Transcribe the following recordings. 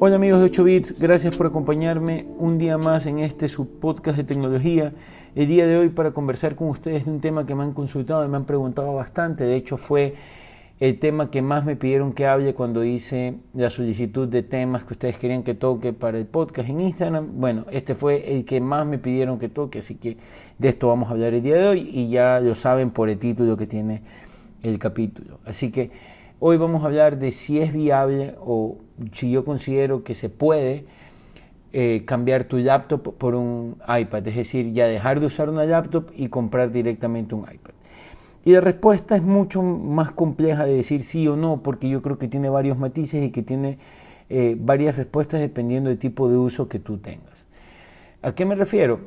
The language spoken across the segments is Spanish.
Hola amigos de 8 bits, gracias por acompañarme un día más en este subpodcast de tecnología. El día de hoy para conversar con ustedes de un tema que me han consultado y me han preguntado bastante. De hecho fue el tema que más me pidieron que hable cuando hice la solicitud de temas que ustedes querían que toque para el podcast en Instagram. Bueno, este fue el que más me pidieron que toque, así que de esto vamos a hablar el día de hoy y ya lo saben por el título que tiene el capítulo. Así que hoy vamos a hablar de si es viable o si yo considero que se puede eh, cambiar tu laptop por un iPad, es decir, ya dejar de usar una laptop y comprar directamente un iPad. Y la respuesta es mucho más compleja de decir sí o no, porque yo creo que tiene varios matices y que tiene eh, varias respuestas dependiendo del tipo de uso que tú tengas. ¿A qué me refiero?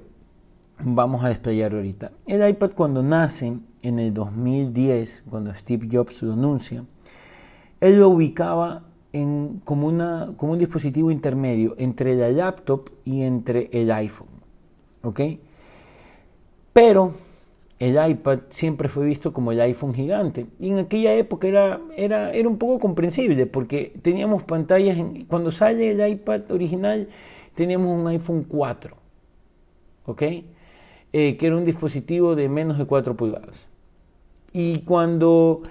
Vamos a desplayar ahorita. El iPad cuando nace en el 2010, cuando Steve Jobs lo anuncia, él lo ubicaba en, como, una, como un dispositivo intermedio entre la laptop y entre el iPhone. ¿Ok? Pero el iPad siempre fue visto como el iPhone gigante. Y en aquella época era, era, era un poco comprensible porque teníamos pantallas, en, cuando sale el iPad original teníamos un iPhone 4, ¿ok? Eh, que era un dispositivo de menos de 4 pulgadas. Y cuando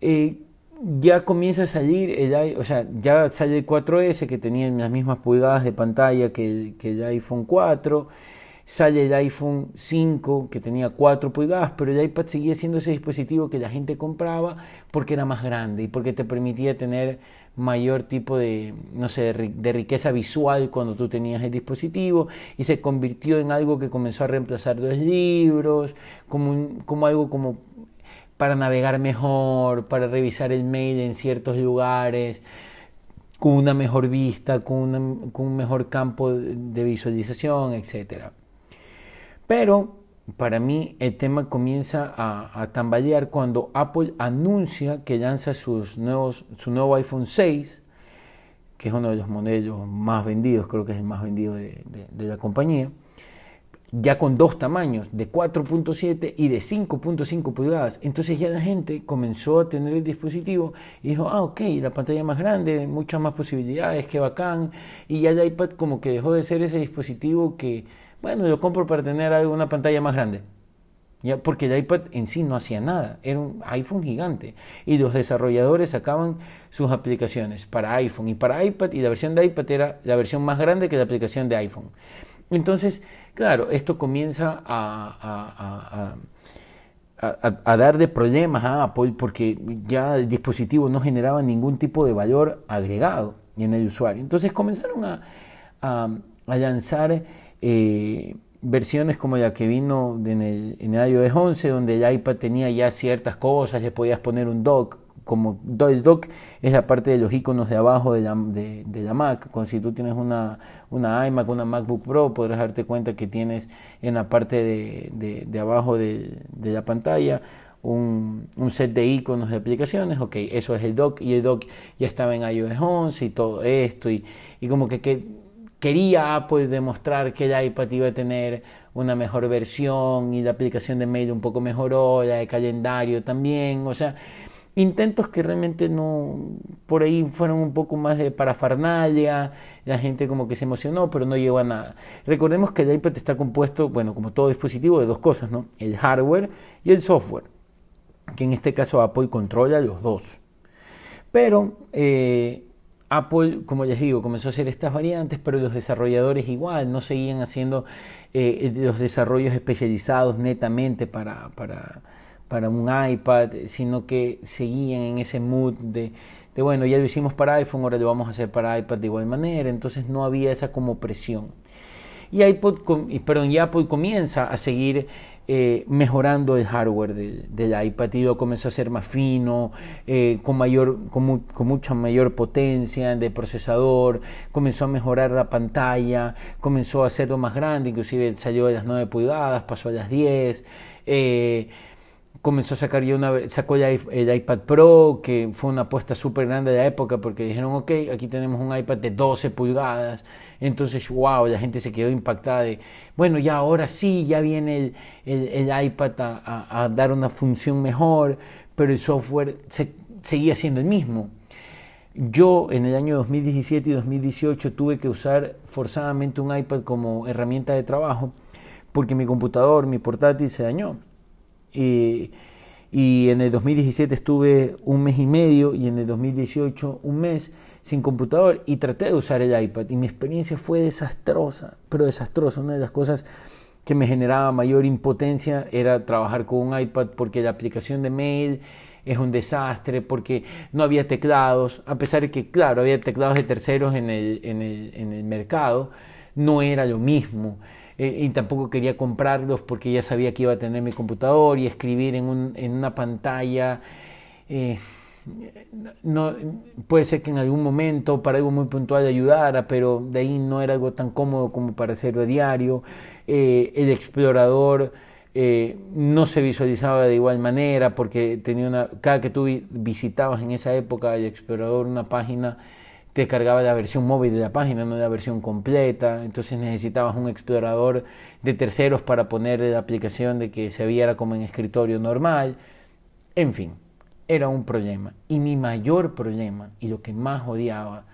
eh, ya comienza a salir, el, o sea, ya sale el 4S que tenía las mismas pulgadas de pantalla que, el iPhone 4, sale el iPhone 5 que tenía 4 pulgadas, pero el iPad seguía siendo ese dispositivo que la gente compraba porque era más grande y porque te permitía tener mayor tipo de, no sé, de riqueza visual cuando tú tenías el dispositivo y se convirtió en algo que comenzó a reemplazar los libros, como, como algo como para navegar mejor, para revisar el mail en ciertos lugares, con una mejor vista, con, un mejor campo de visualización, etc. Pero para mí el tema comienza a, tambalear cuando Apple anuncia que lanza su nuevo iPhone 6, que es uno de los modelos más vendidos, creo que es el más vendido de la compañía ya con dos tamaños, de 4.7 y de 5.5 pulgadas. Entonces ya la gente comenzó a tener el dispositivo y dijo, ah, ok, la pantalla más grande, muchas más posibilidades, qué bacán. Y ya el iPad como que dejó de ser ese dispositivo que, bueno, lo compro para tener una pantalla más grande. Ya, porque el iPad en sí no hacía nada, era un iPhone gigante. Y los desarrolladores sacaban sus aplicaciones para iPhone y para iPad, y la versión de iPad era la versión más grande que la aplicación de iPhone. Entonces, claro, esto comienza a, dar de problemas a Apple porque ya el dispositivo no generaba ningún tipo de valor agregado en el usuario. Entonces comenzaron a, lanzar eh, versiones como la que vino en el, en el iOS 11, donde el iPad tenía ya ciertas cosas, le podías poner un dock, como el dock es la parte de los iconos de abajo de la, de, la Mac. Cuando si tú tienes una, una iMac, una MacBook Pro, podrás darte cuenta que tienes en la parte de, de abajo de, la pantalla un, un, set de iconos de aplicaciones. Ok, eso es el dock y el dock ya estaba en iOS 11 y todo esto. Y, y como que, que quería Apple demostrar que el iPad iba a tener una mejor versión y la aplicación de mail un poco mejoró, la de calendario también. O sea, intentos que realmente no, por ahí fueron un poco más de parafernalia, la gente como que se emocionó, pero no llegó a nada. Recordemos que el iPad está compuesto, bueno, como todo dispositivo, de dos cosas, ¿no? El hardware y el software, que en este caso Apple controla los dos. Pero eh, Apple, como les digo, comenzó a hacer estas variantes, pero los desarrolladores igual no seguían haciendo eh, los desarrollos especializados netamente para, para para un iPad, sino que seguían en ese mood de, bueno, ya lo hicimos para iPhone, ahora lo vamos a hacer para iPad de igual manera, entonces no había esa como presión. Y, iPod, perdón, y Apple comienza a seguir eh, mejorando el hardware del, iPad y lo comenzó a ser más fino, eh, con, mayor, con, con, mucha mayor potencia de procesador, comenzó a mejorar la pantalla, comenzó a hacerlo más grande, inclusive salió de las 9 pulgadas, pasó a las 10. Eh, comenzó a sacar ya una, sacó ya el iPad Pro, que fue una apuesta súper grande de la época, porque dijeron, ok, aquí tenemos un iPad de 12 pulgadas, entonces, wow, la gente se quedó impactada de, bueno, ya ahora sí, ya viene el, el, iPad a, dar una función mejor, pero el software se, seguía siendo el mismo. Yo en el año 2017 y 2018 tuve que usar forzadamente un iPad como herramienta de trabajo porque mi computador, mi portátil se dañó. Y, y en el 2017 estuve un mes y medio y en el 2018 un mes sin computador y traté de usar el iPad y mi experiencia fue desastrosa, pero desastrosa. Una de las cosas que me generaba mayor impotencia era trabajar con un iPad porque la aplicación de mail es un desastre, porque no había teclados, a pesar de que, claro, había teclados de terceros en el, en el, en el mercado, no era lo mismo. Eh, y tampoco quería comprarlos porque ya sabía que iba a tener mi computador y escribir en, un, en una pantalla. Eh, no, puede ser que en algún momento para algo muy puntual ayudara, pero de ahí no era algo tan cómodo como para hacerlo a diario. Eh, el explorador eh, no se visualizaba de igual manera porque tenía una, cada que tú visitabas en esa época el explorador una página te cargaba la versión móvil de la página, no la versión completa, entonces necesitabas un explorador de terceros para poner la aplicación de que se viera como en escritorio normal, en fin era un problema. Y mi mayor problema y lo que más odiaba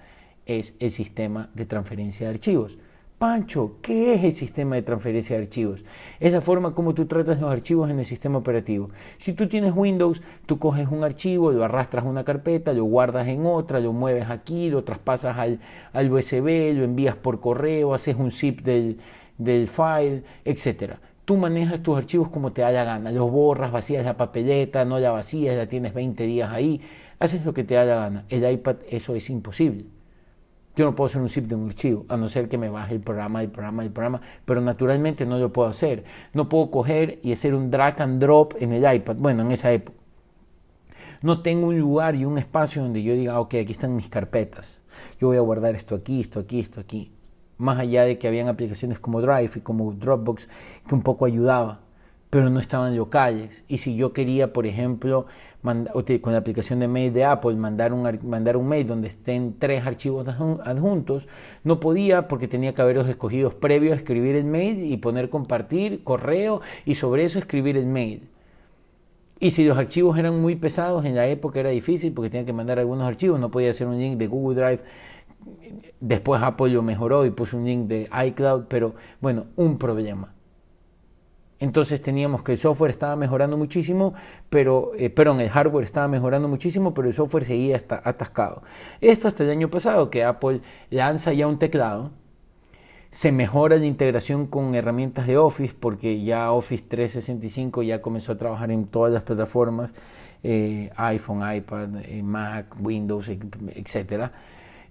es el sistema de transferencia de archivos. Pancho, ¿qué es el sistema de transferencia de archivos? Es la forma como tú tratas los archivos en el sistema operativo. Si tú tienes Windows, tú coges un archivo, lo arrastras a una carpeta, lo guardas en otra, lo mueves aquí, lo traspasas al, al USB, lo envías por correo, haces un zip del, del file, etcétera. Tú manejas tus archivos como te da la gana, los borras, vacías la papeleta, no la vacías, la tienes 20 días ahí, haces lo que te da la gana. El iPad eso es imposible. Yo no puedo hacer un zip de un archivo, a no ser que me baje el programa, el programa, el programa, pero naturalmente no lo puedo hacer. No puedo coger y hacer un drag and drop en el iPad, bueno, en esa época. No tengo un lugar y un espacio donde yo diga, ok, aquí están mis carpetas. Yo voy a guardar esto aquí, esto aquí, esto aquí más allá de que habían aplicaciones como Drive y como Dropbox que un poco ayudaba, pero no estaban locales. Y si yo quería, por ejemplo, con la aplicación de mail de Apple, mandar un, mandar un mail donde estén tres archivos adjuntos, no podía porque tenía que haberlos escogidos previo a escribir el mail y poner compartir, correo y sobre eso escribir el mail. Y si los archivos eran muy pesados, en la época era difícil porque tenía que mandar algunos archivos, no podía hacer un link de Google Drive Después Apple lo mejoró y puso un link de iCloud, pero bueno, un problema. Entonces teníamos que el software estaba mejorando muchísimo, pero, eh, perdón, el hardware estaba mejorando muchísimo, pero el software seguía atascado. Esto hasta el año pasado, que Apple lanza ya un teclado, se mejora la integración con herramientas de Office, porque ya Office 365 ya comenzó a trabajar en todas las plataformas, eh, iPhone, iPad, eh, Mac, Windows, etcétera.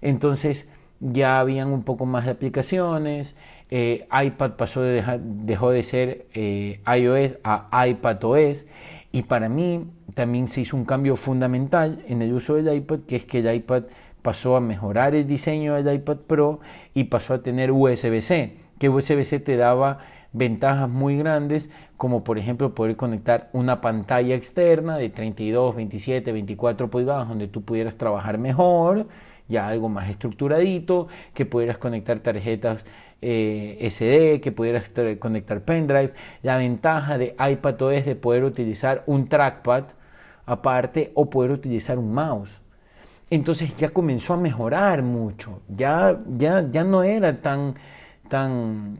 Entonces ya habían un poco más de aplicaciones, eh, iPad pasó de dejó de ser eh, iOS a iPadOS y para mí también se hizo un cambio fundamental en el uso del iPad, que es que el iPad pasó a mejorar el diseño del iPad Pro y pasó a tener USB-C, que USB-C te daba ventajas muy grandes, como por ejemplo poder conectar una pantalla externa de 32, 27, 24 pulgadas donde tú pudieras trabajar mejor, ya algo más estructuradito, que pudieras conectar tarjetas eh, SD, que pudieras conectar pendrive. La ventaja de iPadOS es de poder utilizar un trackpad aparte o poder utilizar un mouse. Entonces ya comenzó a mejorar mucho, ya, ya, ya no era tan, tan,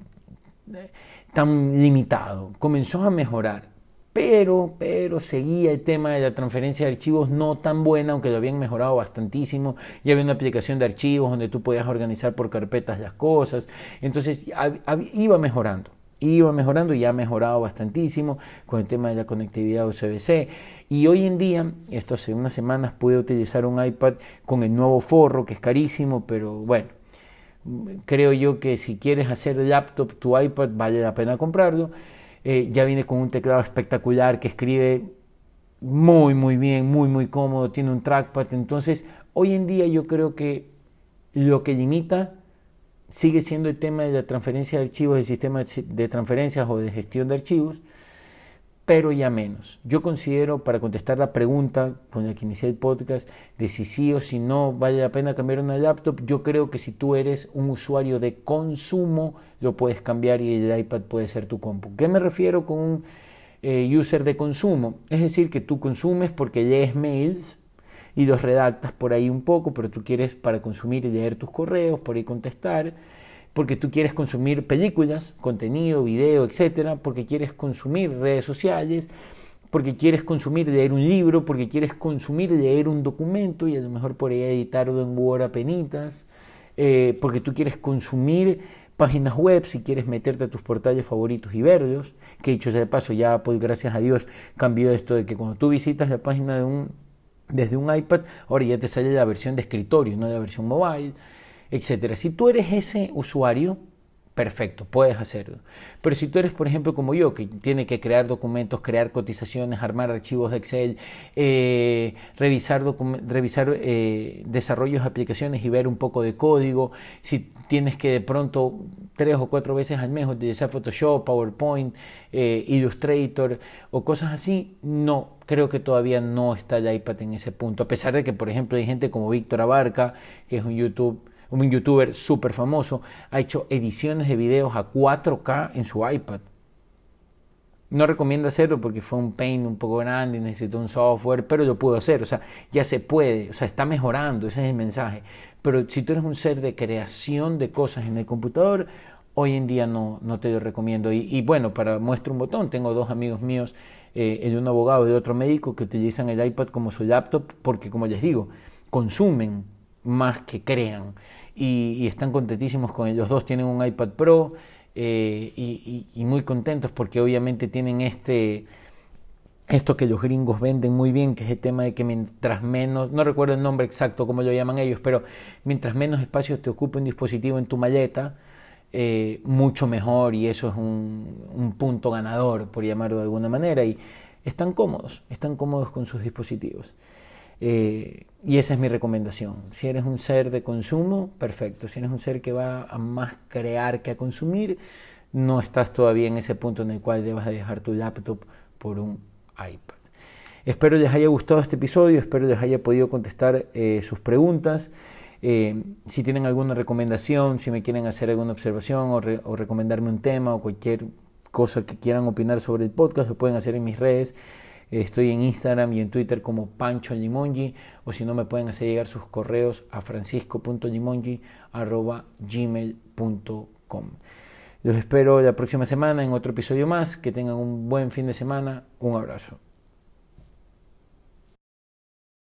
tan limitado, comenzó a mejorar pero, pero seguía el tema de la transferencia de archivos no tan buena, aunque lo habían mejorado bastantísimo. Ya había una aplicación de archivos donde tú podías organizar por carpetas las cosas. Entonces iba mejorando, iba mejorando y ha mejorado bastantísimo con el tema de la conectividad USB-C. Y hoy en día, esto hace unas semanas, pude utilizar un iPad con el nuevo forro, que es carísimo, pero bueno. Creo yo que si quieres hacer laptop tu iPad vale la pena comprarlo eh, ya viene con un teclado espectacular que escribe muy, muy bien, muy, muy cómodo, tiene un trackpad. Entonces, hoy en día yo creo que lo que limita sigue siendo el tema de la transferencia de archivos, el sistema de transferencias o de gestión de archivos, pero ya menos. Yo considero, para contestar la pregunta con la que inicié el podcast, de si sí o si no vale la pena cambiar una laptop, yo creo que si tú eres un usuario de consumo, lo puedes cambiar y el iPad puede ser tu compu. ¿Qué me refiero con un eh, user de consumo? Es decir, que tú consumes porque lees mails, y los redactas por ahí un poco, pero tú quieres para consumir y leer tus correos, por ahí contestar, porque tú quieres consumir películas, contenido, video, etcétera, porque quieres consumir redes sociales, porque quieres consumir leer un libro, porque quieres consumir leer un documento y a lo mejor por ahí editarlo en Word a penitas, eh, porque tú quieres consumir páginas web, si quieres meterte a tus portales favoritos y verlos, que dicho sea de paso, ya pues gracias a Dios cambió esto de que cuando tú visitas la página de un, desde un iPad, ahora ya te sale la versión de escritorio, no la versión mobile, etcétera. Si tú eres ese usuario, perfecto, puedes hacerlo. Pero si tú eres, por ejemplo, como yo, que tiene que crear documentos, crear cotizaciones, armar archivos de Excel, eh, revisar, revisar eh, desarrollos de aplicaciones y ver un poco de código, si tienes que de pronto tres o cuatro veces al mes utilizar Photoshop, PowerPoint, eh, Illustrator o cosas así, no, creo que todavía no está el iPad en ese punto, a pesar de que, por ejemplo, hay gente como Víctor Abarca, que es un YouTube un youtuber súper famoso, ha hecho ediciones de videos a 4K en su iPad. No recomiendo hacerlo porque fue un pain un poco grande y necesito un software, pero lo puedo hacer. O sea, ya se puede, o sea, está mejorando, ese es el mensaje. Pero si tú eres un ser de creación de cosas en el computador, hoy en día no, no te lo recomiendo. Y, bueno, para muestra un botón, tengo dos amigos míos, eh, el de un abogado y de otro médico, que utilizan el iPad como su laptop porque, como les digo, consumen más que crean y, están contentísimos con ellos. Los dos tienen un iPad Pro eh, y, muy contentos porque obviamente tienen este esto que los gringos venden muy bien, que es el tema de que mientras menos, no recuerdo el nombre exacto como lo llaman ellos, pero mientras menos espacio te ocupe un dispositivo en tu maleta, eh, mucho mejor y eso es un, un, punto ganador, por llamarlo de alguna manera, y están cómodos, están cómodos con sus dispositivos. Eh, y esa es mi recomendación. Si eres un ser de consumo, perfecto. Si eres un ser que va a más crear que a consumir, no estás todavía en ese punto en el cual debas dejar tu laptop por un iPad. Espero les haya gustado este episodio, espero les haya podido contestar eh, sus preguntas. Eh, si tienen alguna recomendación, si me quieren hacer alguna observación o, recomendarme un tema o cualquier cosa que quieran opinar sobre el podcast, lo pueden hacer en mis redes. Estoy en Instagram y en Twitter como Pancho Limongi o si no me pueden hacer llegar sus correos a francisco.limongi.gmail.com. Los espero la próxima semana en otro episodio más. Que tengan un buen fin de semana. Un abrazo.